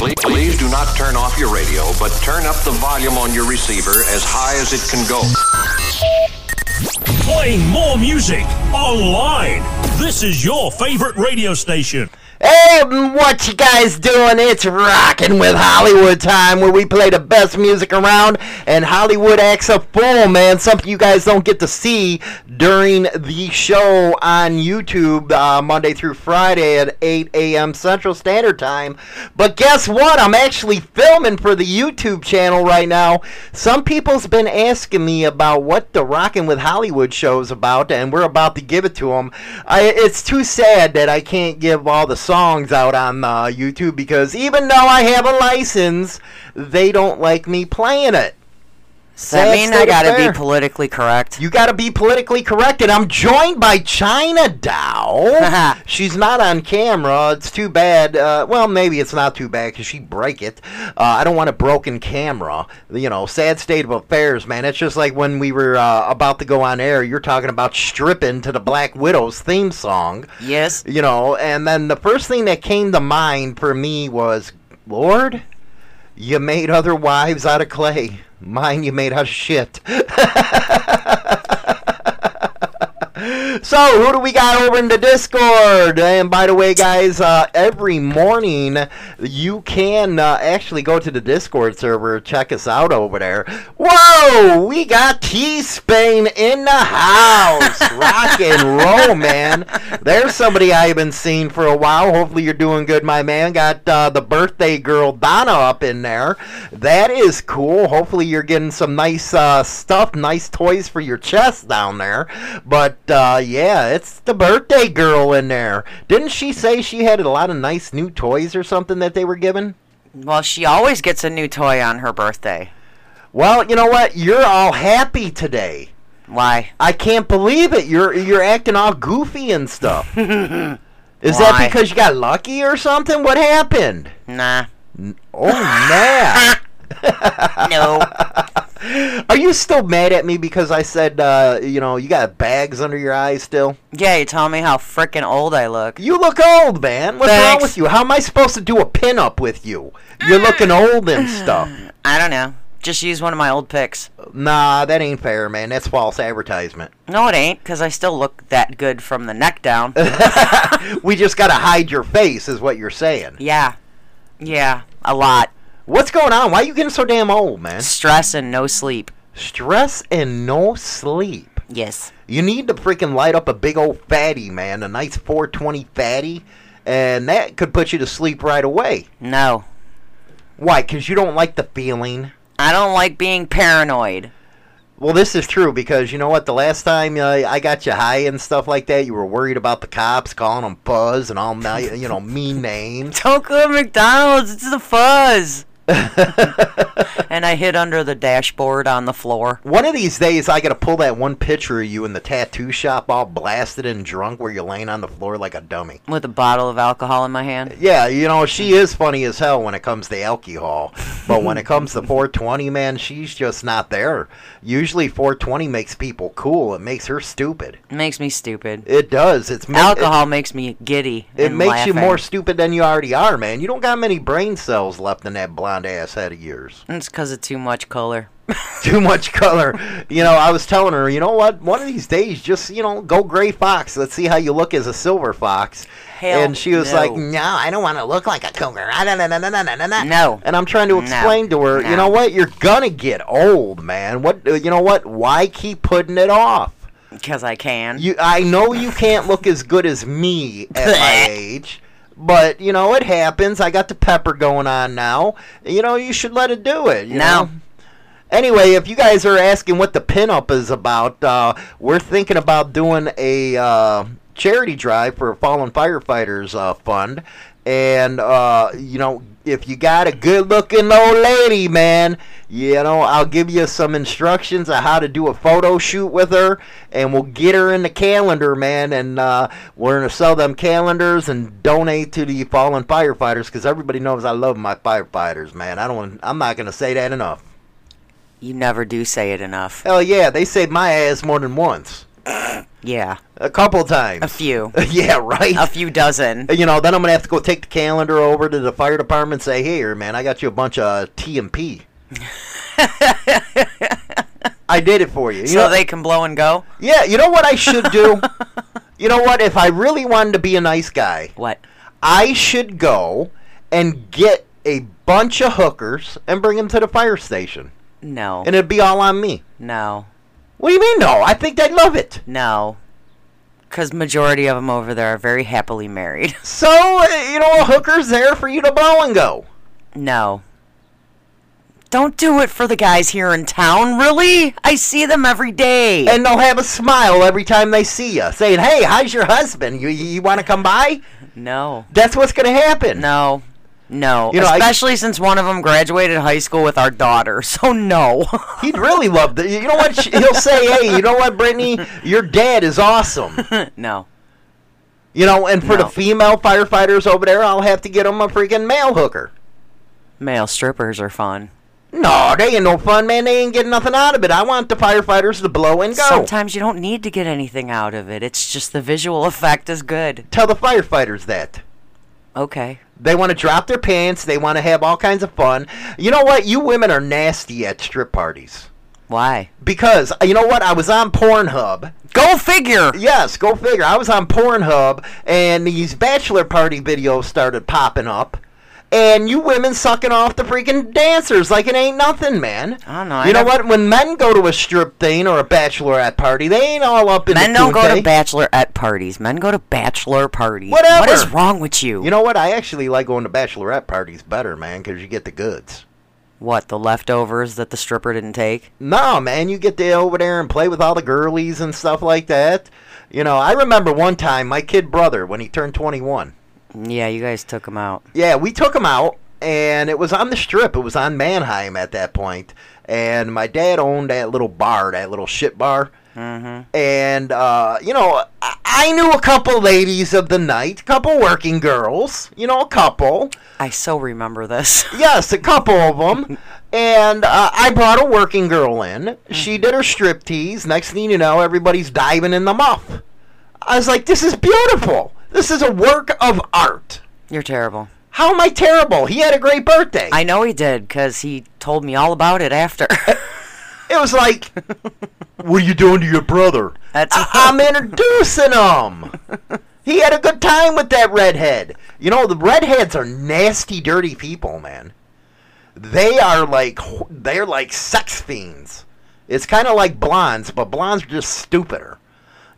Please, please do not turn off your radio, but turn up the volume on your receiver as high as it can go. Playing more music online. This is your favorite radio station. Hey, what you guys doing? It's rocking with Hollywood time, where we play the best music around, and Hollywood acts a fool, man. Something you guys don't get to see during the show on YouTube uh, Monday through Friday at 8 a.m. Central Standard Time. But guess what? I'm actually filming for the YouTube channel right now. Some people's been asking me about what the Rockin' with Hollywood show's about, and we're about to give it to them. I, it's too sad that I can't give all the songs out on uh, YouTube because even though I have a license, they don't like me playing it. Does that mean I gotta be politically correct? You got to be politically correct, and I'm joined by China Doll. She's not on camera. It's too bad. Uh, well, maybe it's not too bad because she break it. Uh, I don't want a broken camera. You know, sad state of affairs, man. It's just like when we were uh, about to go on air. You're talking about stripping to the Black Widow's theme song. Yes. You know, and then the first thing that came to mind for me was, Lord, you made other wives out of clay. Mine you made out of shit. So, who do we got over in the Discord? And by the way, guys, uh, every morning you can uh, actually go to the Discord server, check us out over there. Whoa, we got T Spain in the house. Rock and roll, man. There's somebody I haven't seen for a while. Hopefully, you're doing good, my man. Got uh, the birthday girl Donna up in there. That is cool. Hopefully, you're getting some nice uh, stuff, nice toys for your chest down there. But uh, yeah, it's the birthday girl in there. Didn't she say she had a lot of nice new toys or something that they were giving? Well, she always gets a new toy on her birthday. Well, you know what? You're all happy today. Why? I can't believe it. You're you're acting all goofy and stuff. Is that because you got lucky or something? What happened? Nah. Oh man. No. Are you still mad at me because I said uh, you know you got bags under your eyes still? yeah, you telling me how freaking old I look. You look old, man. What's wrong with you? How am I supposed to do a pin-up with you? You're looking old and stuff. I don't know. Just use one of my old pics. Nah, that ain't fair, man. That's false advertisement. No, it ain't, because I still look that good from the neck down. We just gotta hide your face, is what you're saying. yeah. Yeah, a lot. What's going on? Why are you getting so damn old, man? Stress and no sleep. Stress and no sleep. Yes. You need to freaking light up a big old fatty, man. A nice 420 fatty. And that could put you to sleep right away. No. Why? Because you don't like the feeling. I don't like being paranoid. Well, this is true because you know what? The last time uh, I got you high and stuff like that, you were worried about the cops calling them fuzz and all you know mean names. Don't go to McDonald's. It's the fuzz. and I hid under the dashboard on the floor. One of these days, I gotta pull that one picture of you in the tattoo shop, all blasted and drunk, where you're laying on the floor like a dummy. With a bottle of alcohol in my hand. Yeah, you know she is funny as hell when it comes to alcohol, but when it comes to 420, man, she's just not there. Usually, 420 makes people cool. It makes her stupid. It makes me stupid. It does. It's Alcohol makes me giddy. It makes you more stupid than you already are, man. You don't got many brain cells left in that blonde ass head of yours. It's because of too much color. Too much color. You know, I was telling her, you know what? One of these days, just, you know, go gray fox. Let's see how you look as a silver fox. Hell and she was no. like, no, I don't want to look like a cougar. Ah, nah, nah, nah, nah, nah, nah, nah." No. And I'm trying to No. explain to her, you know what? You're going to get old, man. What? uh, You know what? Why keep putting it off? Because I can. You, I know you can't look as good as me at my age, but you know it happens. I got the pepper going on now. You know you should let it do it. You No. know? Anyway, if you guys are asking what the pinup is about, uh, we're thinking about doing a uh, charity drive for a fallen firefighters uh, fund, and uh, you know, if you got a good-looking old lady, man, you know, I'll give you some instructions on how to do a photo shoot with her, and we'll get her in the calendar, man, and uh, we're gonna sell them calendars and donate to the fallen firefighters because everybody knows I love my firefighters, man. I don't, I'm not gonna say that enough. You never do say it enough. Hell yeah, they saved my ass more than once. Yeah. A couple times. A few. yeah, right. A few dozen. You know, then I'm gonna have to go take the calendar over to the fire department and say, Hey "Here, man, I got you a bunch of TMP." I did it for you. you So know, they can blow and go? yeah, you know what I should do? you know what? If I really wanted to be a nice guy, What? I should go and get a bunch of hookers and bring them to the fire station, No. and it'd be all on me. No. What do you mean? No, I think they'd love it. No. Because majority of them over there are very happily married. So, uh, you know, a hooker's there for you to blow and go. No. Don't do it for the guys here in town, really? I see them every day. and they'll have a smile every time they see you, saying, "Hey, how's your husband? You you, want to come by?" no. That's what's gonna happen. No. No. You know, I- Especially since one of them graduated high school with our daughter. So no. He'd really love that. You know what? He'll say, "Hey, you know what, Brittany? Your dad is awesome." no. You know, and for the female firefighters over there, I'll have to get them a freaking male hooker. Male strippers are fun. No, they ain't no fun, man. They ain't getting nothing out of it. I want the firefighters to blow and go. Sometimes you don't need to get anything out of it. It's just the visual effect is good. Tell the firefighters that. Okay. They want to drop their pants. They want to have all kinds of fun. You know what? You women are nasty at strip parties. Why? Because, you know what? I was on Pornhub. Go figure. Yes, go figure. I was on Pornhub, and these bachelor party videos started popping up. And you women sucking off the freaking dancers like it ain't nothing, man. I don't know, I You know never- what? When men go to a strip thing or a bachelorette party, they ain't all up in Men don't go to tunte. bachelorette parties. Men go to bachelor parties. Whatever. What is wrong with you? You know what? I actually like going to bachelorette parties better, man, because you get the goods. what? The leftovers that the stripper didn't take? No, man, you get to over there and play with all the girlies and stuff like that. You know, I remember one time my kid brother when he turned 21. Yeah, you guys took him out. Yeah, we took him out, and it was on the strip. It was on Manheim at that point, and my dad owned that little bar, that little shit bar. Mm-hmm. And uh, you know, I-, I knew a couple ladies of the night, a couple working girls. You know, a couple. I so remember this. Yes, a couple of them. And uh, I brought a working girl in. She did her striptease. Next thing you know, everybody's diving in the muff. I was like, this is beautiful. This is a work of art. You're terrible. How am I terrible? He had a great birthday. I know he did because he told me all about it after. it was like, what are you doing to your brother? That's I- I'm introducing him. He had a good time with that redhead. You know, the redheads are nasty, dirty people, man. They are like they're like sex fiends. It's kind of like blondes, but blondes are just stupider.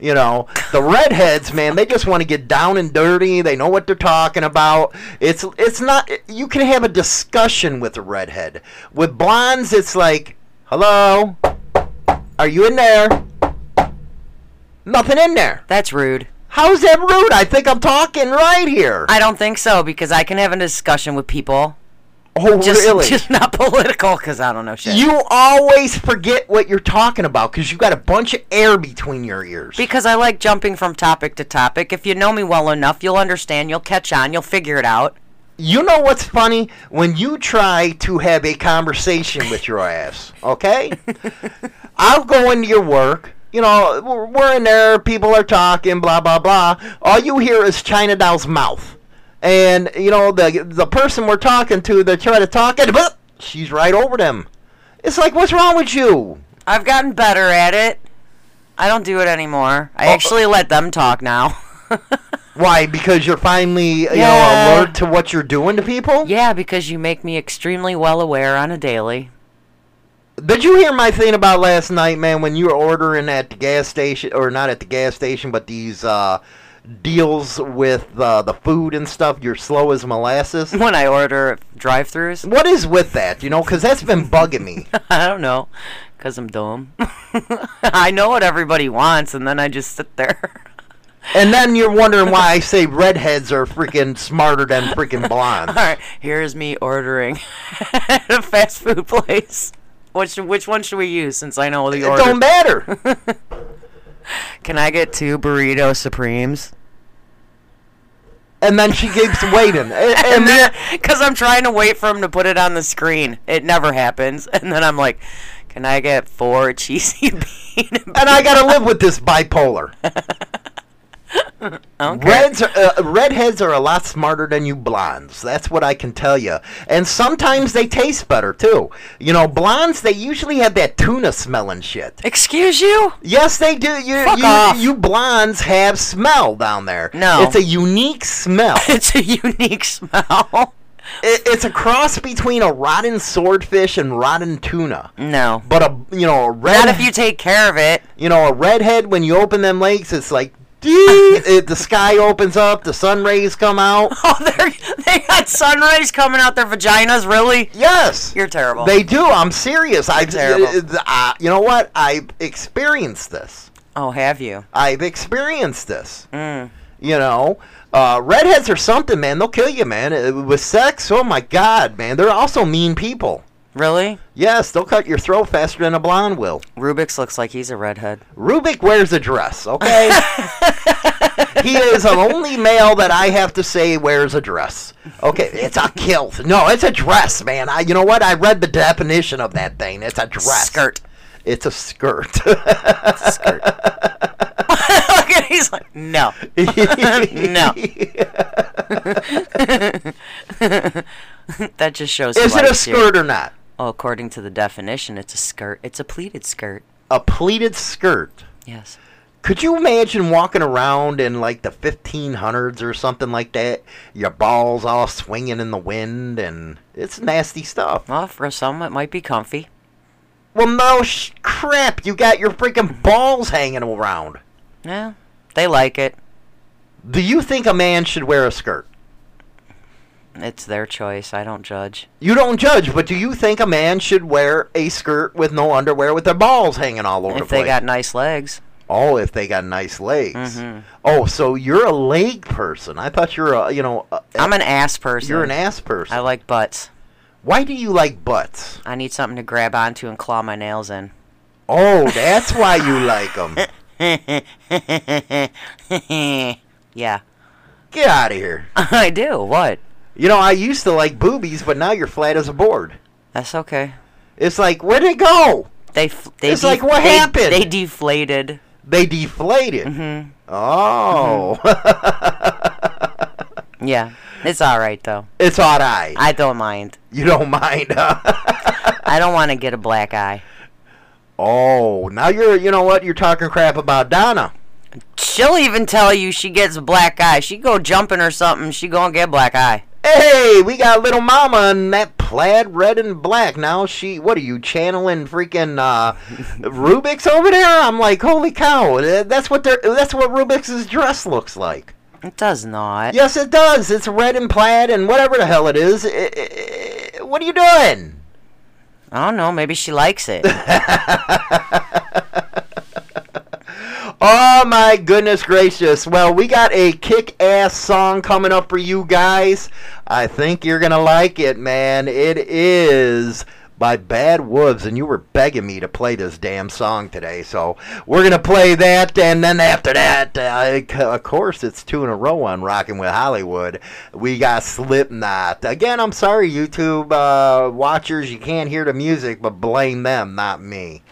You know, the redheads, man, they just want to get down and dirty. They know what they're talking about. It's it's not you can have a discussion with a redhead. With blondes, it's like, "Hello? Are you in there?" Nothing in there. That's rude. How's that rude? I think I'm talking right here. I don't think so because I can have a discussion with people. Oh, Just, really? just not political because I don't know shit. You always forget what you're talking about because you've got a bunch of air between your ears. Because I like jumping from topic to topic. If you know me well enough, you'll understand, you'll catch on, you'll figure it out. you know what's funny? When you try to have a conversation with your ass, okay? I'll go into your work. You know, we're- we're in there, people are talking, blah, blah, blah. All you hear is China Doll's mouth. And, you know, the the person we're talking to, they're trying to talk, and but she's right over them. It's like, what's wrong with you? I've gotten better at it. I don't do it anymore. I Oh. actually let them talk now. Why? Because you're finally, you know, alert to what you're doing to people? yeah, because you make me extremely well aware on a daily. Did you hear my thing about last night, man, when you were ordering at the gas station, or not at the gas station, but these uh, deals with uh, the food and stuff? You're slow as molasses. When I order drive-throughs, What is with that? You know, because that's been bugging me. I don't know, because I'm dumb. I know what everybody wants, and then I just sit there. And then you're wondering why I say redheads are freaking smarter than freaking blondes. All right, here's me ordering at a fast food place. Which which one should we use? Since I know the It order. don't matter. Can I get two burrito supremes? And then she keeps waiting. And, and And then, because I'm trying to wait for him to put it on the screen, it never happens. And then I'm like, "Can I get four cheesy bean?" and I gotta live with this bipolar. Okay. Reds, are, uh, redheads are a lot smarter than you blondes. That's what I can tell you. And sometimes they taste better too. You know, blondes they usually have that tuna smelling shit. Excuse you? Yes, they do. You, Fuck you, off. you blondes have smell down there. No. it's a unique smell. It's a unique smell. It, it's a cross between a rotten swordfish and rotten tuna. No. But a you know a red Not if you take care of it. you know a redhead when you open them legs, it's like. It, the sky opens up, the sun rays come out. Oh, they they got sun rays coming out their vaginas. Really? Yes, You're terrible. They do. I'm serious. I, terrible. uh, uh, you know what? I've experienced this. oh, have you? I've experienced this. Mm. You know, uh, redheads are something, man. They'll kill you, man. Uh, With sex, oh my god, man. They're also mean people. Really? Yes, they'll cut your throat faster than a blonde will. Rubik's looks like he's a redhead. Rubik wears a dress, okay? he is the only male that I have to say wears a dress. Okay, it's a kilt. No, it's a dress, man. I, you know what? I read the definition of that thing. It's a dress. Skirt. It's a skirt. Skirt. Look at he's like, no. no. that just shows. Is it a skirt or not? Oh, according to the definition, it's a skirt. It's a pleated skirt. A pleated skirt. Yes. Could you imagine walking around in like the 1500s or something like that? Your balls all swinging in the wind, and it's nasty stuff. Well, for some, it might be comfy. Well, no sh- crap. You got your freaking balls hanging around. Yeah, they like it. Do you think a man should wear a skirt? It's their choice. I don't judge. You don't judge, but do you think a man should wear a skirt with no underwear with their balls hanging all over the If they got nice legs. oh, if they got nice legs. Mhm. Oh, so you're a leg person. I thought you're a, you know, a, I'm an ass person. you're an ass person. I like butts. Why do you like butts? I need something to grab onto and claw my nails in. Oh, that's why you like them. yeah. Get out of here. I do. What? You know, I used to like boobies, but now you're flat as a board. That's okay. It's like, where'd it go? They f- they It's like, what they- happened? They deflated. They deflated. Mhm. Oh. Yeah. It's all right though. it's all right. I don't mind. you don't mind, huh? I don't want to get a black eye. oh, now you're, you know what? You're talking crap about Donna. She'll even tell you she gets a black eye. She go jumping or something. She gonna get black eye. Hey, we got little mama in that plaid red and black. Now she, what are you channeling freaking uh, Rubik's over there? I'm like, holy cow! uh, That's what they're. That's what Rubik's dress looks like. It does not. Yes, it does. It's red and plaid and whatever the hell it is. I- I- I- what are you doing? I don't know. Maybe she likes it. Oh my goodness gracious. Well, we got a kick ass song coming up for you guys. I think you're going to like it, man. It is by Bad Wolves, and you were begging me to play this damn song today. So we're going to play that, and then after that, uh, of course, it's two in a row on Rocking with Hollywood. We got Slipknot. Again, I'm sorry, YouTube uh, watchers, you can't hear the music, but blame them, not me.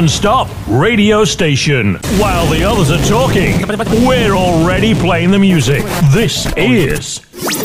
Non-stop radio station. While the others are talking, we're already playing the music. This is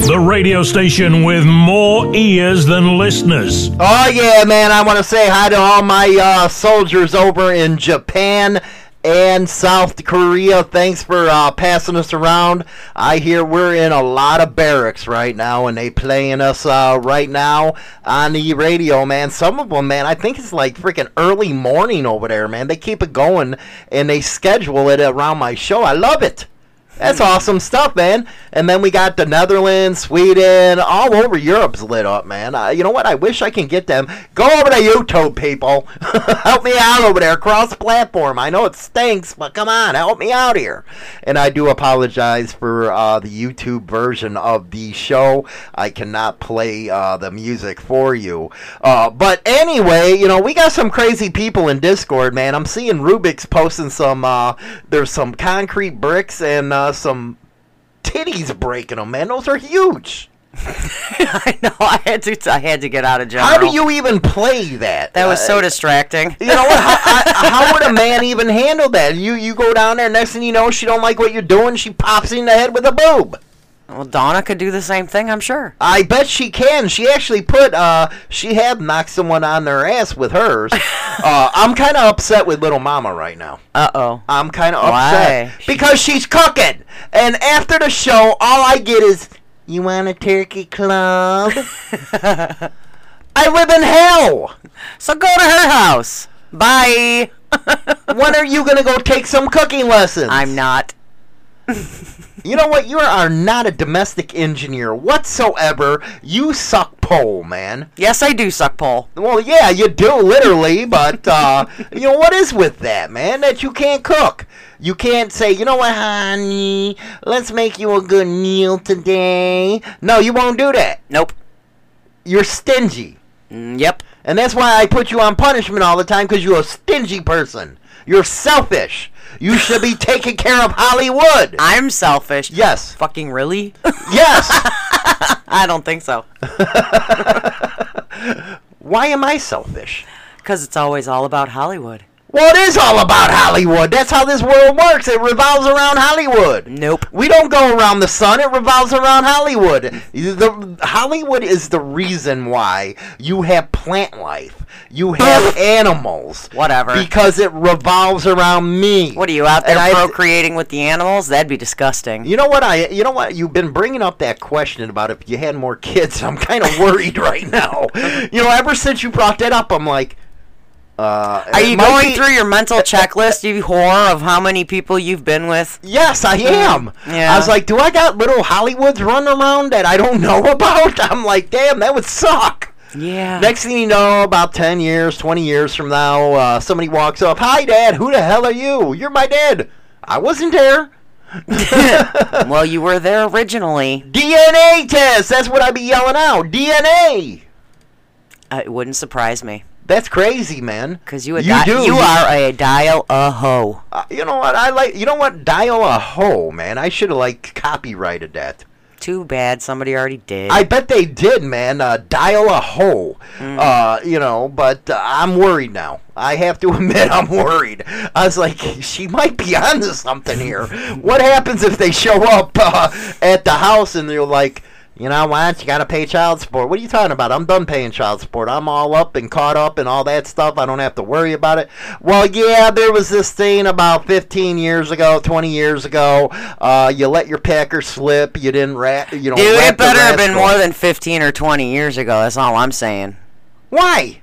the radio station with more ears than listeners. Oh yeah, man! I want to say hi to all my uh, soldiers over in Japan and South Korea. Thanks for uh, passing us around. I hear we're in a lot of barracks right now, and they playing us uh, right now on the radio, man. Some of them, man, I think it's like freaking early morning over there, man. They keep it going, and they schedule it around my show. I love it. That's awesome stuff, man. And then we got the Netherlands, Sweden, all over Europe's lit up, man. Uh, you know what? I wish I can get them. Go over to YouTube, people. help me out over there, cross platform. I know it stinks, but come on, help me out here. And I do apologize for uh, the YouTube version of the show. I cannot play uh, the music for you. Uh, but anyway, you know, we got some crazy people in Discord, man. I'm seeing Rubik's posting some, uh, there's some concrete bricks and uh, some titties breaking them, man. Those are huge. I know. I had to. I had to get out of general. How do you even play that? That was so Uh, distracting. You know what? How, I, how would a man even handle that? You you go down there, next thing you know, she don't like what you're doing. She pops you in the head with a boob. Well, Donna could do the same thing. I'm sure. I bet she can. She actually put. Uh, she had knocked someone on their ass with hers. uh, I'm kind of upset with little Mama right now. Uh oh. I'm kind of Why? upset because she's cooking, and after the show, all I get is, "You want a turkey club?" I live in hell. So go to her house. Bye. When are you gonna go take some cooking lessons? I'm not. You know what? You are not a domestic engineer whatsoever. You suck pole, man. Yes, I do suck pole. Well, yeah, you do literally, but uh, you know what is with that, man? That you can't cook. You can't say, you know what, honey? Let's make you a good meal today. No, you won't do that. Nope. You're stingy, Mm, yep. And that's why I put you on punishment all the time because you're a stingy person. You're selfish. You should be taking care of Hollywood. I'm selfish. Yes. Fucking really? Yes. I don't think so. Why am I selfish? Because it's always all about Hollywood. Well, it is all about Hollywood. That's how this world works. It revolves around Hollywood. Nope. We don't go around the sun. It revolves around Hollywood. The, Hollywood is the reason why you have plant life. You have animals. Whatever. Because it revolves around me. What are you out there And I- procreating with the animals? That'd be disgusting. You know what I? You know what? You've been bringing up that question about if you had more kids. I'm kind of worried right now. You know, ever since you brought that up, I'm like, uh, Are you going be- through your mental checklist, you whore, of how many people you've been with? Yes, I am. yeah. I was like, do I got little Hollywoods running around that I don't know about? I'm like, damn, that would suck. Yeah. Next thing you know, about 10 years, 20 years from now, uh, somebody walks up, Hi, Dad, who the hell are you? You're my dad. I wasn't there. well, you were there originally. DNA test. That's what I'd be yelling out. DNA. Uh, it wouldn't surprise me. That's crazy, man. Because you, a You di- do. you are a dial a hoe. Uh, you know what? I like. You know what? Dial a hoe, man. I should have like copyrighted that. Too bad somebody already did. I bet they did, man. Uh, dial a hoe. Mm. Uh, you know, but uh, I'm worried now. I have to admit, I'm worried. I was like, she might be onto something here. what happens if they show up uh, at the house and they're like, You know what? You gotta pay child support. What are you talking about? I'm done paying child support. I'm all up and caught up and all that stuff. I don't have to worry about it. Well, yeah, there was this thing about 15 years ago, 20 years ago. Uh, you let your packer slip. You didn't rat. You know. Dude, it better have been more than 15 or 20 years ago. That's all I'm saying. Why?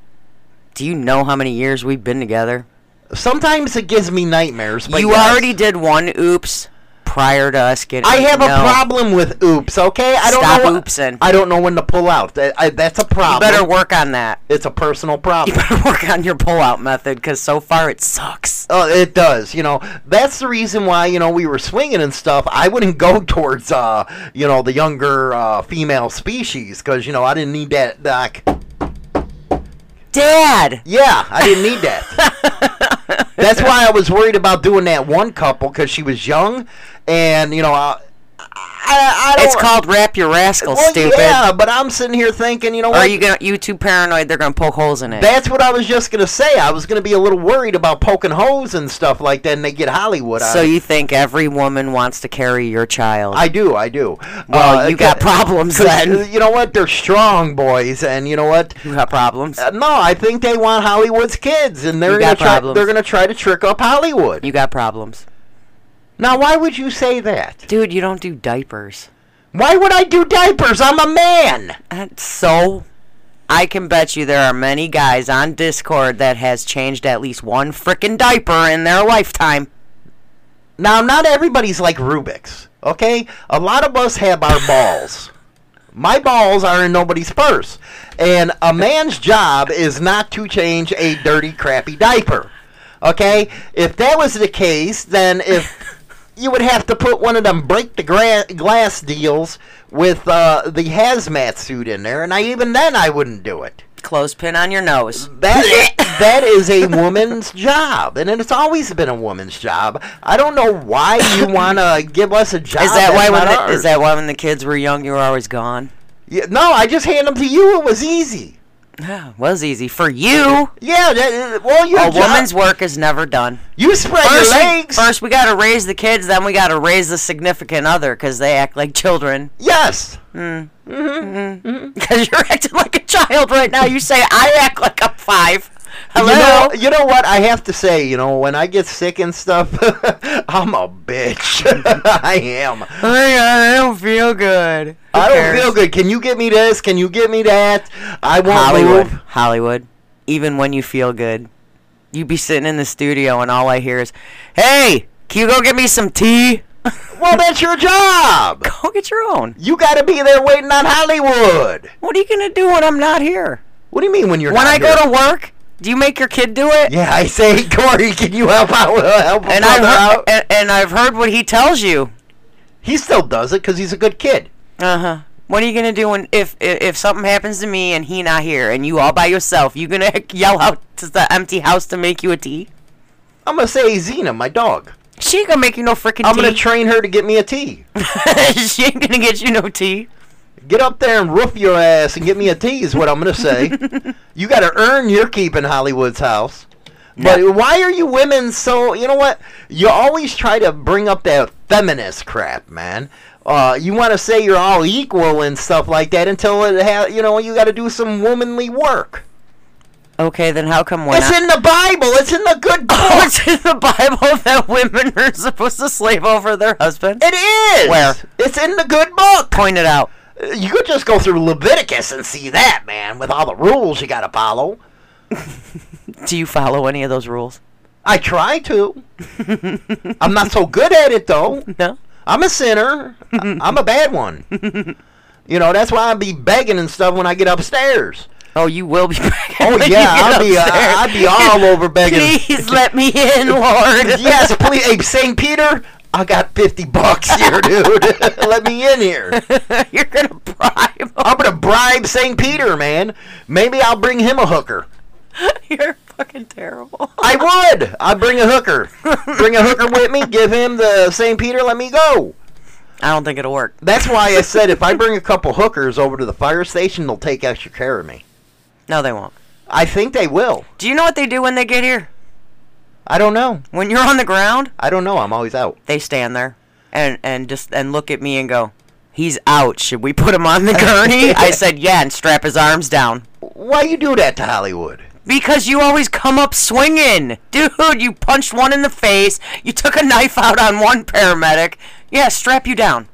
Do you know how many years we've been together? Sometimes it gives me nightmares. But you yes. already did one oops prior to us getting. I have a problem with oops. Okay, I don't Stop know. oopsing. I don't know when to pull out. That- I, that's a problem. You better work on that. It's a personal problem. You better work on your pull-out method because so far it sucks. Oh, it does. You know, that's the reason why you know we were swinging and stuff. I wouldn't go towards uh, you know, the younger uh, female species because you know I didn't need that. Like, Dad, yeah, I didn't need that. that's why I was worried about doing that one couple because she was young, and you know, I, I, I don't. it's called Wrap Your Rascal, Well, stupid. yeah, but I'm sitting here thinking, you know what? are you gonna you too paranoid they're gonna poke holes in it? That's what I was just gonna say. I was gonna be a little worried about poking holes and stuff like that, and they get Hollywood. out so you think every woman wants to carry your child? I do, I do. Well, Uh, you got problems then. uh, You know what? They're strong boys, and you know what? you got problems. Uh, no, I think they want Hollywood's kids, and they're You gonna try. They're gonna try to trick up Hollywood. You got problems, now, why would you say that? dude. You don't do diapers. Why would I do diapers? I'm a man. And so, I can bet you there are many guys on Discord that has changed at least one frickin' diaper in their lifetime. Now, not everybody's like Rubik's, okay? A lot of us have our balls. My balls are in nobody's purse. And a man's job is not to change a dirty, crappy diaper, okay? If that was the case, then if you would have to put one of them break the gra- glass deals with uh, the hazmat suit in there, and I even then I wouldn't do it. Clothespin on your nose. That that is a woman's job, and it's always been a woman's job. I don't know why you want to give us a job. Is that why when the, ours. is that why when the kids were young you were always gone? Yeah, no, I just hand them to you. It was easy. Yeah, was easy for you. Yeah, that, well, your A job, woman's work is never done. You spread First, your legs. first we got to raise the kids, then we got to raise the significant other because they act like children. Yes. Hmm. Mm-hmm. Mm-hmm. Mm-hmm. Because you're acting like a child right now. You say I act like I'm five. Hello. You know, you know what? I have to say, you know, when I get sick and stuff, I'm a bitch. I am. I don't feel good. Who I don't cares? feel good. Can you get me this? Can you get me that? I won't Hollywood. move. Hollywood. Even when you feel good, you be sitting in the studio and all I hear is, "Hey, can you go get me some tea? Well, that's your job. Go get your own." You got to be there waiting on Hollywood. What are you gonna do when I'm not here? What do you mean when you're when not I here? go to work, do you make your kid do it? Yeah, I say, Corey, can you help out? Help And I've heard, out? and, and I've heard what he tells you. He still does it because he's a good kid. Uh huh. What are you gonna do when if, if if something happens to me and he not here and you all by yourself? You gonna yell out to the empty house to make you a tea? I'm gonna say Zena, my dog. She ain't gonna make you no freaking tea. I'm tea. gonna train her to get me a tea. she ain't gonna get you no tea. Get up there and roof your ass and get me a tea is what I'm gonna say. you got to earn your keep in Hollywood's house. But why are you women so? You know what? You always try to bring up that feminist crap, man. Uh, you want to say you're all equal and stuff like that until it ha- you know you got to do some womanly work. Okay, then how come when It's I- in the Bible. It's in the good book. Oh, it's in the Bible that women are supposed to slave over their husbands? It is. Where? It's in the good book. Point it out. You could just go through Leviticus and see that, man, with all the rules you got to follow. Do you follow any of those rules? I try to. I'm not so good at it though. No. I'm a sinner. I'm a bad one. You know, that's why I be begging and stuff when I get upstairs. Oh, you will be. begging. Oh yeah, I'll be uh. I'd be all over begging. Please let me in, Lord. yes, please. Hey, St. Peter, I got 50 bucks here, dude. Let me in here. You're gonna bribe. him. I'm gonna bribe St. Peter, man. Maybe I'll bring him a hooker. You're fucking terrible. I would. I'd bring a hooker. Bring a hooker with me. Give him the St. Peter. Let me go. I don't think it'll work. That's why I said if I bring a couple hookers over to the fire station, they'll take extra care of me. No, they won't. I think they will. Do you know what they do when they get here? I don't know. When you're on the ground, I don't know. I'm always out. they stand there and and just and look at me and go, He's out. Should we put him on the gurney? I said, yeah, and strap his arms down. Why you do that to Hollywood? Because you always come up swinging. Dude, you punched one in the face. You took a knife out on one paramedic. Yeah, strap you down.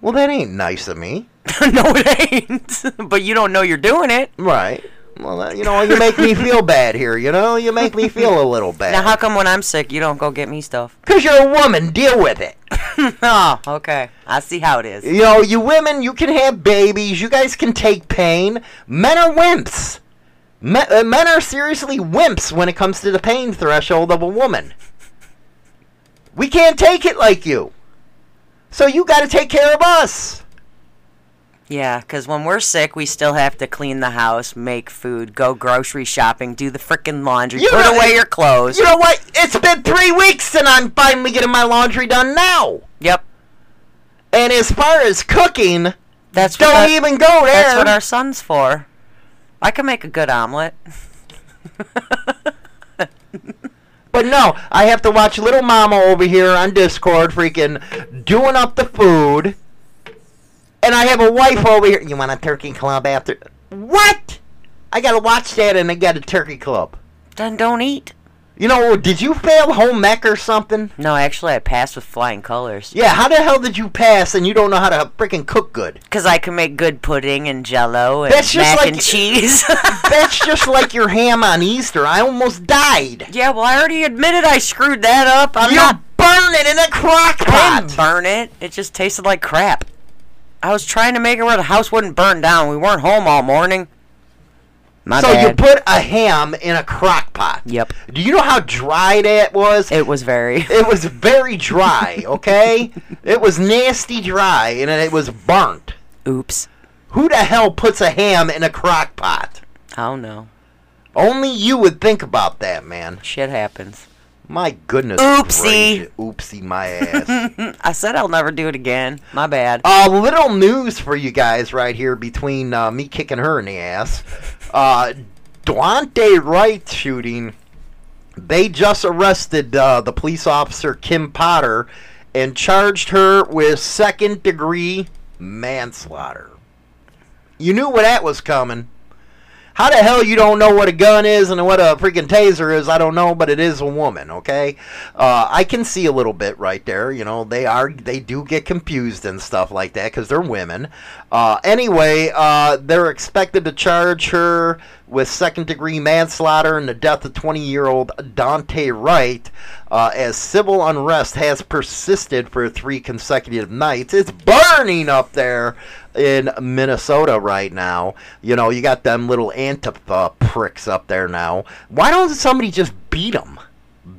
Well, that ain't nice of me. no, it ain't. but you don't know you're doing it. Right. Well, that- you know, you make me feel bad here. You know, you make me feel a little bad. Now, how come when I'm sick, you don't go get me stuff? Because you're a woman, deal with it. Oh, okay. I see how it is. You know, you women, you can have babies. You guys can take pain. Men are wimps. Men, uh, men are seriously wimps when it comes to the pain threshold of a woman. We can't take it like you. So you got to take care of us. Yeah, 'cause when we're sick, we still have to clean the house, make food, go grocery shopping, do the frickin' laundry, You put know- away your clothes. You know what? It's been three weeks and I'm finally getting my laundry done now. yep. And as far as cooking, That's don't that- even go there. That's what our son's for. I can make a good omelet. But no, I have to watch little mama over here on Discord freaking doing up the food. And I have a wife over here. You want a turkey club after? What? I gotta watch that and I got a turkey club. Then don't eat. You know, did you fail home ec or something? No, actually, I passed with flying colors. Yeah, how the hell did you pass and you don't know how to freaking cook good? Because I can make good pudding and jello and That's mac like- and cheese. That's just like your ham on Easter. I almost died. yeah, well, I already admitted I screwed that up. I'm you not. burn it in a crock I didn't pot. burn it. It just tasted like crap. I was trying to make it where the house wouldn't burn down. We weren't home all morning. My So you put a ham in a crock pot. Yep. Do you know how dry that was? It was very. It was very dry, okay? it was nasty dry and it was burnt. Oops. Who the hell puts a ham in a crock pot? Oh no. Only you would think about that, man. Shit happens. My goodness. Oopsie. Oopsie my ass. I said I'll never do it again. My bad. A little news for you guys right here between uh, me kicking her in the ass. Uh, Daunte Wright shooting. They just arrested uh, the police officer Kim Potter and charged her with second degree manslaughter. You knew where that was coming. How the hell you don't know what a gun is and what a freaking taser is? I don't know, but it is a woman. Okay, uh, I can see a little bit right there. You know, they are they do get confused and stuff like that because they're women. Uh, anyway, uh, they're expected to charge her with second degree manslaughter and the death of 20 year old Daunte Wright uh, as civil unrest has persisted for three consecutive nights. It's burning up there in Minnesota right now. You know, you got them little Antifa pricks up there now. Why don't somebody just beat them?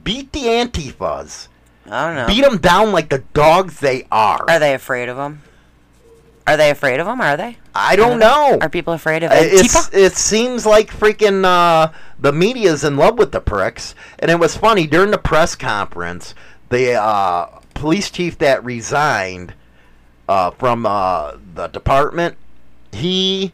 Beat the Antifas. I don't know. Beat them down like the dogs they are. Are they afraid of him? Are they afraid of him? Are they? I don't know. Are people afraid of Uh, Antifa? It's, it seems like freaking uh, the media's in love with the pricks. And it was funny during the press conference, the uh, police chief that resigned uh, from uh, the department, he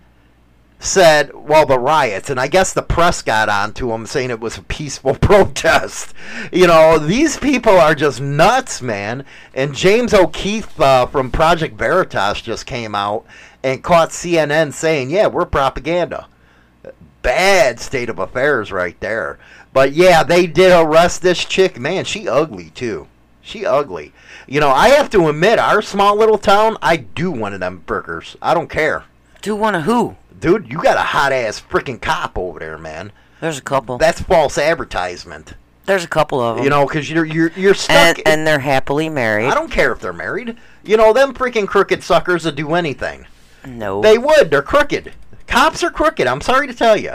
said, well, the riots, and I guess the press got onto him saying it was a peaceful protest. You know, these people are just nuts, man. And James O'Keefe uh, from Project Veritas just came out and caught CNN saying, yeah, we're propaganda. Bad state of affairs right there. But yeah, they did arrest this chick. Man, she ugly too. She ugly. You know, I have to admit, our small little town, I do one of them burgers. I don't care. Do one of who? Dude, you got a hot ass freaking cop over there, man. There's a couple. That's false advertisement. There's a couple of them. You know, because you're you're you're stuck. and, and they're happily married. I don't care if they're married. You know, them freaking crooked suckers would do anything. No. They would. They're crooked. Cops are crooked. I'm sorry to tell you,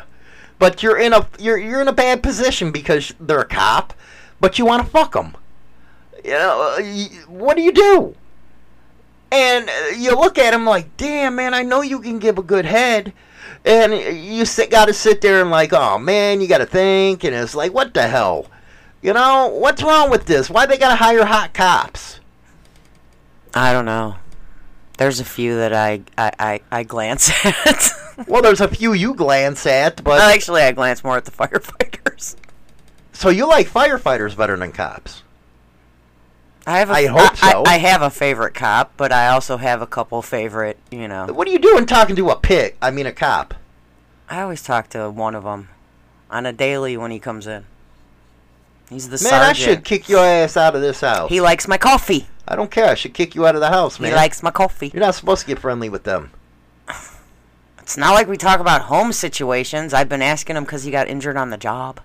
but you're in a you're you're in a bad position because they're a cop, but you want to fuck them. You know, uh, what do you do? And you look at him like, damn man, I know you can give a good head. And you sit, got to sit there and like, oh man, you got to think, and it's like, what the hell? You know, what's wrong with this? Why they got to hire hot cops? I don't know. There's a few that I I, I, I glance at. Well, there's a few you glance at, but actually, I glance more at the firefighters. so you like firefighters better than cops? I have. A, I hope so. I, I have a favorite cop, but I also have a couple favorite. You know, What are you doing talking to a pig? I mean, a cop. I always talk to one of them on a daily when he comes in. He's the Man, I should kick your ass out of this house. He likes my coffee. I don't care. I should kick you out of the house, man. He likes my coffee. You're not supposed to get friendly with them. It's not like we talk about home situations. I've been asking him because he got injured on the job.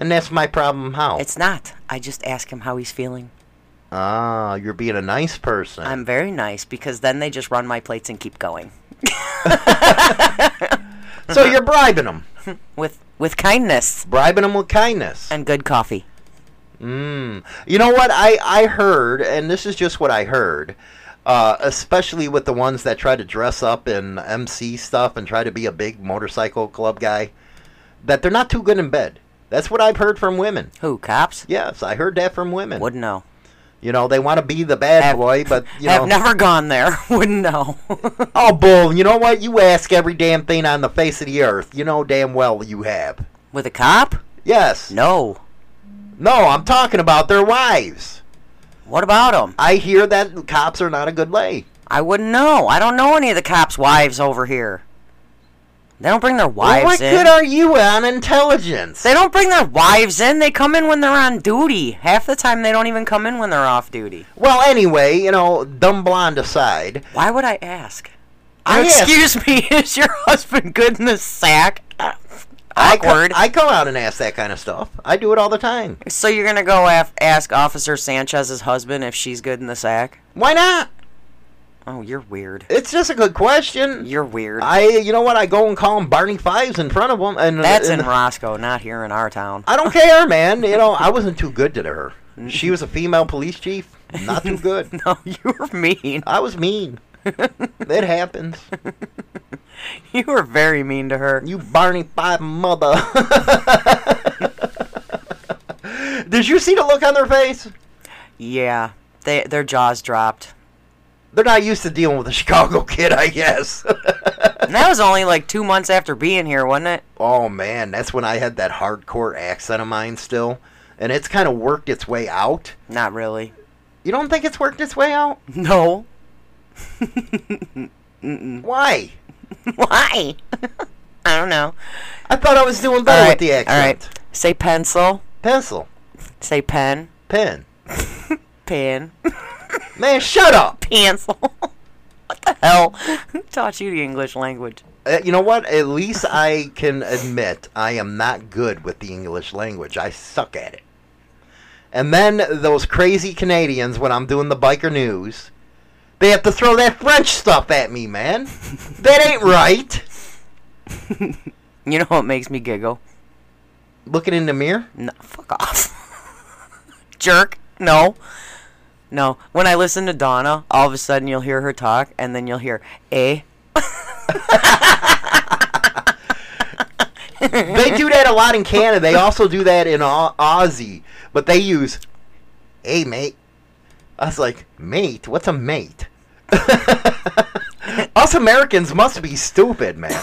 And that's my problem. How? It's not. I just ask him how he's feeling. ah, you're being a nice person. I'm very nice because then they just run my plates and keep going so you're bribing them, with with kindness bribing them with kindness. and good coffee. Mm. You know what? I I heard, and this is just what I heard. Uh, especially with the ones that try to dress up in MC stuff and try to be a big motorcycle club guy, that they're not too good in bed. That's what I've heard from women. Who cops? Yes, I heard that from women. Wouldn't know. You know, they want to be the bad Have- boy, but you Have know, never gone there. Wouldn't know. oh bull. You know what? You ask every damn thing on the face of the earth. You know damn well you have. with a cop? Yes. No. No, I'm talking about their wives. What about them? I hear that cops are not a good lay. I wouldn't know. I don't know any of the cops' wives over here. They don't bring their wives in. what in. good are you on intelligence? They don't bring their wives in. They come in when they're on duty. Half the time, they don't even come in when they're off duty. Well, anyway, you know, dumb blonde aside, Why would I ask? I asked- excuse me, is your husband good in the sack? Uh, I Awkward. I come out and ask that kind of stuff. I do it all the time. so you're gonna go af- ask Officer Sanchez's husband if she's good in the sack? Why not? Oh, you're weird. It's just a good question. You're weird. I, you know what? I go and call him Barney Fives in front of him, and uh, That's in Roscoe, not here in our town. I don't care, man. You know, I wasn't too good to her. She was a female police chief. Not too good. No, you were mean. I was mean. It happens. You were very mean to her. You Barney Fife mother. Did you see the look on their face? Yeah, they their jaws dropped. They're not used to dealing with a Chicago kid, I guess. And that was only like two months after being here, wasn't it? oh man, that's when I had that hardcore accent of mine still, and it's kind of worked its way out. Not really. You don't think it's worked its way out? No. Why? Why? I don't know. I thought I was doing better All with the accent. All right. Say pencil. Pencil, Say pen. pen. Pen. Man, shut up. Pencil. what the hell? Who taught you the English language? Uh, you know what? At least I can admit I am not good with the English language. I suck at it. And then those crazy Canadians, when I'm doing the biker news, they have to throw that French stuff at me, man. that ain't right. You know what makes me giggle? Looking in the mirror? No, fuck off. Jerk. No. No. When I listen to Donna, all of a sudden you'll hear her talk, and then you'll hear, eh? They do that a lot in Canada. They also do that in Au- Aussie, but they use, "Hey, mate." I was like, "Mate? What's a mate?" Us Americans must be stupid, man.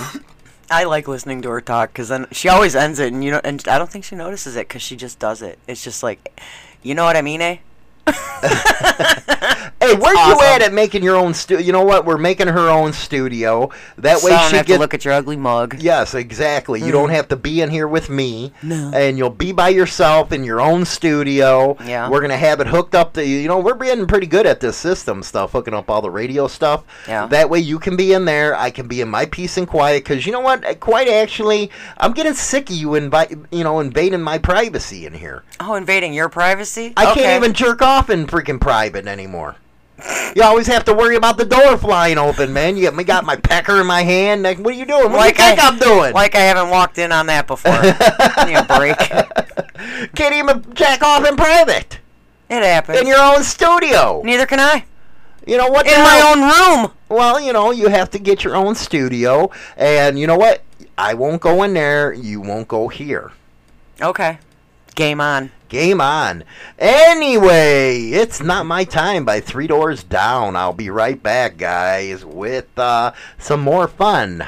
I like listening to her talk because then she always ends it, and you know, and I don't think she notices it because she just does it. It's just like, you know what I mean, eh? Hey, where are you at at making your own studio? You know what? We're making her own studio. That so way she gets. to look at your ugly mug. Yes, exactly. You don't mm. have to be in here with me. No. And you'll be by yourself in your own studio. Yeah. We're going to have it hooked up to you. know, we're getting pretty good at this system stuff, hooking up all the radio stuff. Yeah. That way you can be in there. I can be in my peace and quiet. Because you know what? Quite actually, I'm getting sick of you invite, you know, invading my privacy in here. Oh, invading your privacy? I Okay. can't even jerk off in freaking private anymore. You always have to worry about the door flying open, man. You got got my pecker in my hand. Like, what are you doing? What do you think I, am doing? Like I haven't walked in on that before. Give break. Can't even jack off in private It happens. in your own studio. Neither can I. You know what? In my own room. Well, you know, you have to get your own studio, and you know what? I won't go in there. You won't go here. Okay. Game on. Game on. Anyway, it's not my time by Three Doors Down. I'll be right back, guys, with uh, some more fun.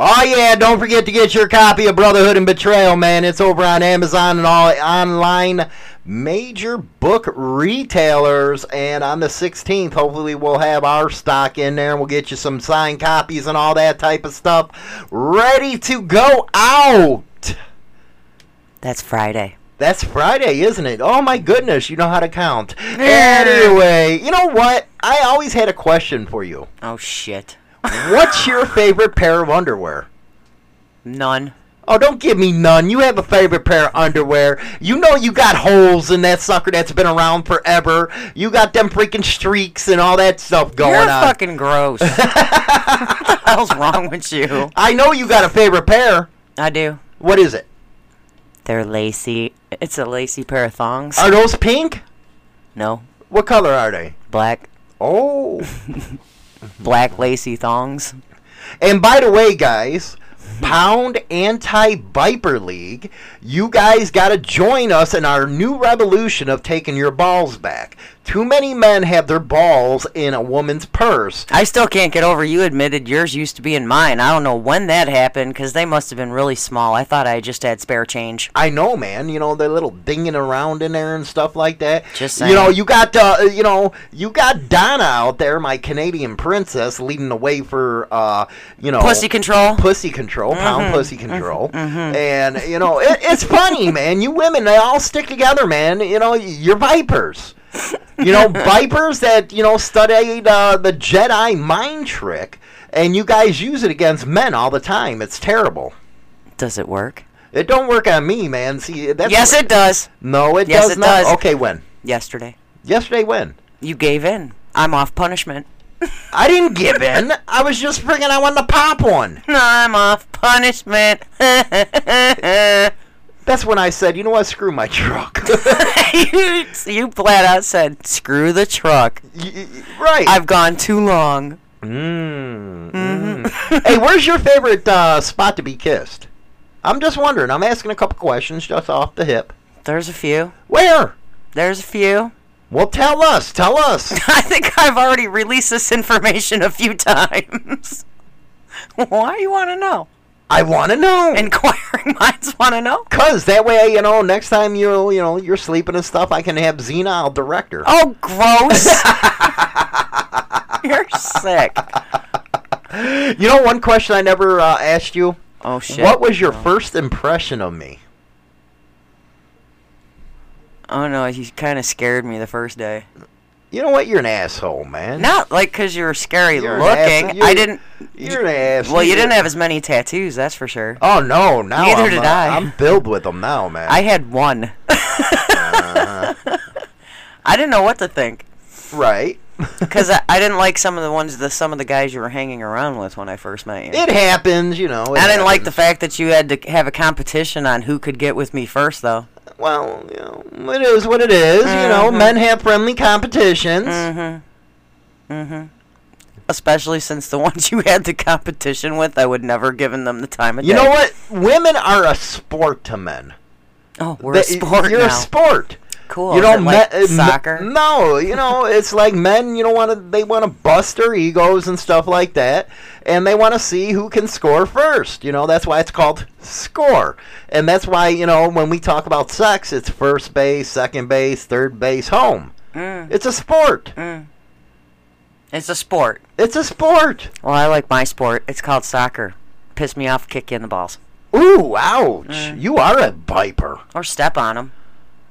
Oh yeah, don't forget to get your copy of Brotherhood and Betrayal, man. It's over on Amazon and all online major book retailers. And on the 16th, hopefully we'll have our stock in there and we'll get you some signed copies and all that type of stuff ready to go out. That's Friday. That's Friday, isn't it? Oh my goodness, you know how to count. Anyway, you know what? I always had a question for you. Oh shit. What's your favorite pair of underwear? None. Oh, don't give me none. You have a favorite pair of underwear. You know you got holes in that sucker that's been around forever. You got them freaking streaks and all that stuff going You're on. fucking gross. what the hell's wrong with you? I know you got a favorite pair. I do. What is it? They're lacy. It's a lacy pair of thongs. Are those pink? no, What color are they? black, Oh. black lacy thongs. And by the way, guys, Pound Anti Viper League, you guys got to join us in our new revolution of taking your balls back. Too many men have their balls in a woman's purse. I still can't get over you admitted yours used to be in mine. I don't know when that happened because they must have been really small. I thought I just had spare change. I know, man. You know they're little dinging around in there and stuff like that. Just saying. you know, you got uh, you know, you got Donna out there, my Canadian princess, leading the way for uh, you know, Pussy control. pussy control, pound Mhm, pussy control, and you know, it, it's funny, man. You women, they all stick together, man. You know, you're vipers. You know, vipers that you know studied uh, the Jedi mind trick, and you guys use it against men all the time. It's terrible. Does it work? It don't work on me, man. See, that's yes, it does. no, it Yes, does it not. does. Okay, when? Yesterday. Yesterday, when? You gave in. I'm off punishment. I didn't give in. I was just freaking. I wanted to pop one. I'm off punishment. That's when I said, you know what? Screw my truck. you, you flat out said, screw the truck. Y- y- right. I've gone too long. Mm, mm. hey, where's your favorite uh, spot to be kissed? I'm just wondering. I'm asking a couple questions just off the hip. There's a few. Where? There's a few. Well, tell us. Tell us. I think I've already released this information a few times. Why you want to know? I want to know. Inquiring minds want to know. Cause that way, you know, next time you you know you're sleeping and stuff, I can have Xena, I'll direct her. Oh, gross. You're sick. You know, one question I never uh, asked you. Oh shit. What was your first impression of me? Oh no, he kind of scared me the first day. You know what? You're an asshole, man. Not like because you're scary You're an looking. you're- I didn't. You're an asshole. Well, you didn't have as many tattoos, that's for sure. Oh no! Now Neither I'm, did uh, I. I'm filled with them now, man. I had one. I didn't know what to think right. because I, I didn't like some of the ones, the some of the guys you were hanging around with when I first met you. It happens, you know. I didn't like the fact that you had to have a competition on who could get with me first, though. Well, you know, it is what it is. You know, Mhm. men have friendly competitions. Mm-hmm. Mm-hmm. Especially since the ones you had the competition with, I would never given them the time of You day. know what? Women are a sport to men. Oh, we're They- a sport You're now. a sport. Cool. You it like me- me- soccer. no, you know, it's like men. You don't want to they want to bust their egos and stuff like that, and they want to see who can score first. You know, that's why it's called score, and that's why you know when we talk about sex, it's first base, second base, third base, home. Mm. It's a sport. It's a sport. It's a sport. Well, I like my sport. It's called soccer. Piss me off, kick you in the balls. Ooh, ouch! Mm. You are a viper. Or step on them.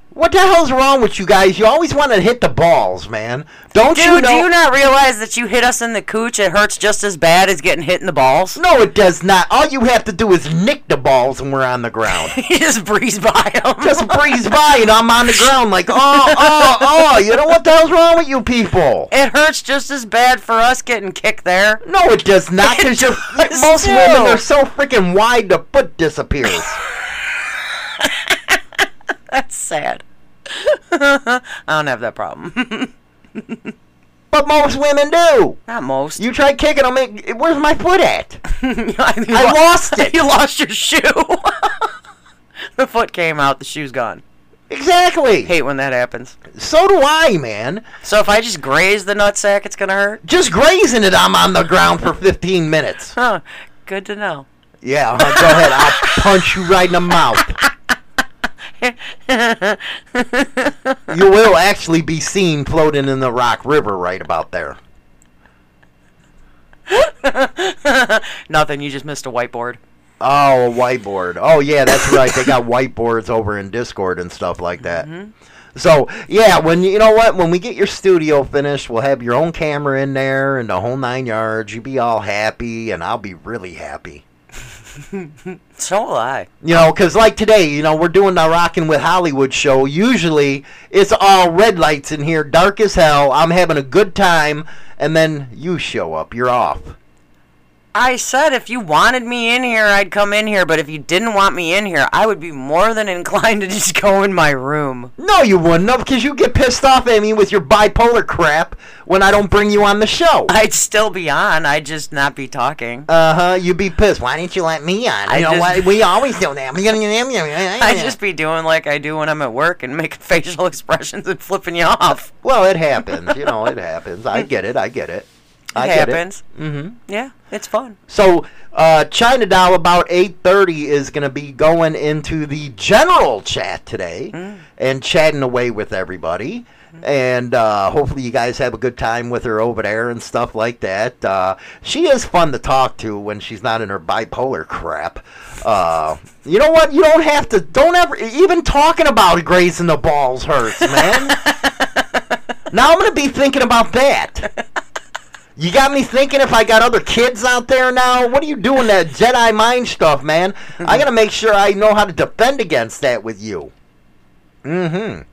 What the hell's wrong with you guys? You always want to hit the balls, man. Don't Dude, you know? do you not realize that you hit us in the cooch? It hurts just as bad as getting hit in the balls. No, it does not. All you have to do is nick the balls when we're on the ground. you just breeze by them. Just breeze by and I'm on the ground like, oh, oh, oh. You know what the hell's wrong with you people? It hurts just as bad for us getting kicked there. No, it does not. Because most too. women are so freaking wide the foot disappears. That's sad. I don't have that problem. but most women do. Not most. You try kicking them. it- Where's my foot at? I lost it. you lost your shoe. the foot came out. The shoe's gone. Exactly. Hate when that happens. So do I, man. So if I just graze the nutsack, it's gonna hurt. Just grazing it, I'm on the ground for 15 minutes. Huh. Good to know. Yeah, go ahead. I'll punch you right in the mouth. You will actually be seen floating in the Rock River right about there. Nothing. You just missed a whiteboard. Oh, a whiteboard. Oh, yeah, that's right. They got whiteboards over in Discord and stuff like that. Mm-hmm. So, yeah, when you know what? When we get your studio finished, we'll have your own camera in there and the whole nine yards. You be all happy, and I'll be really happy. So will I. You know, because like today, you know, we're doing the Rockin' with Hollywood show. Usually, it's all red lights in here, dark as hell. I'm having a good time, and then you show up. You're off. I said if you wanted me in here, I'd come in here. But if you didn't want me in here, I would be more than inclined to just go in my room. No, you wouldn't have, because you get pissed off at me with your bipolar crap when I don't bring you on the show. I'd still be on. I'd just not be talking. Uh huh. You'd be pissed. Why didn't you let me on? You I know just- what? We always do that. I'd just be doing like I do when I'm at work and making facial expressions and flipping you off. Well, it happens. You know, it happens. I get it. I get it. It I happens. it. Mm-hmm. Yeah, it's fun. So, uh, China Doll about 8.30 is going to be going into the general chat today Mm. and chatting away with everybody. And uh, hopefully you guys have a good time with her over there and stuff like that. Uh, she is fun to talk to when she's not in her bipolar crap. Uh, you know what? You don't have to. Don't ever. Even talking about grazing the balls hurts, man. now I'm going to be thinking about that. You got me thinking if I got other kids out there now. What are you doing that Jedi mind stuff, man? I gotta make sure I know how to defend against that with you. Mm-hmm.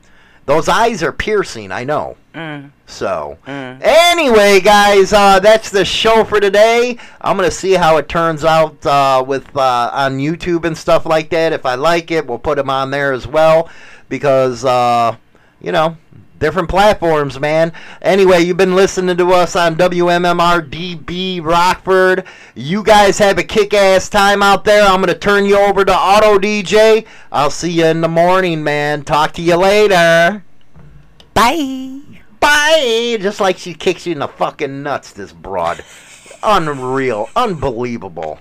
Those eyes are piercing, I know. Mm. So, anyway, guys, uh, that's the show for today. I'm gonna see how it turns out uh, with uh, on YouTube and stuff like that. If I like it, we'll put them on there as well because uh, you know different platforms, man. Anyway, you've been listening to us on WMMR DB Rockford. You guys have a kick-ass time out there. I'm gonna turn you over to Auto DJ. I'll see you in the morning, man. Talk to you later. Bye. Bye. Just like she kicks you in the fucking nuts, this broad. Unreal. Unbelievable.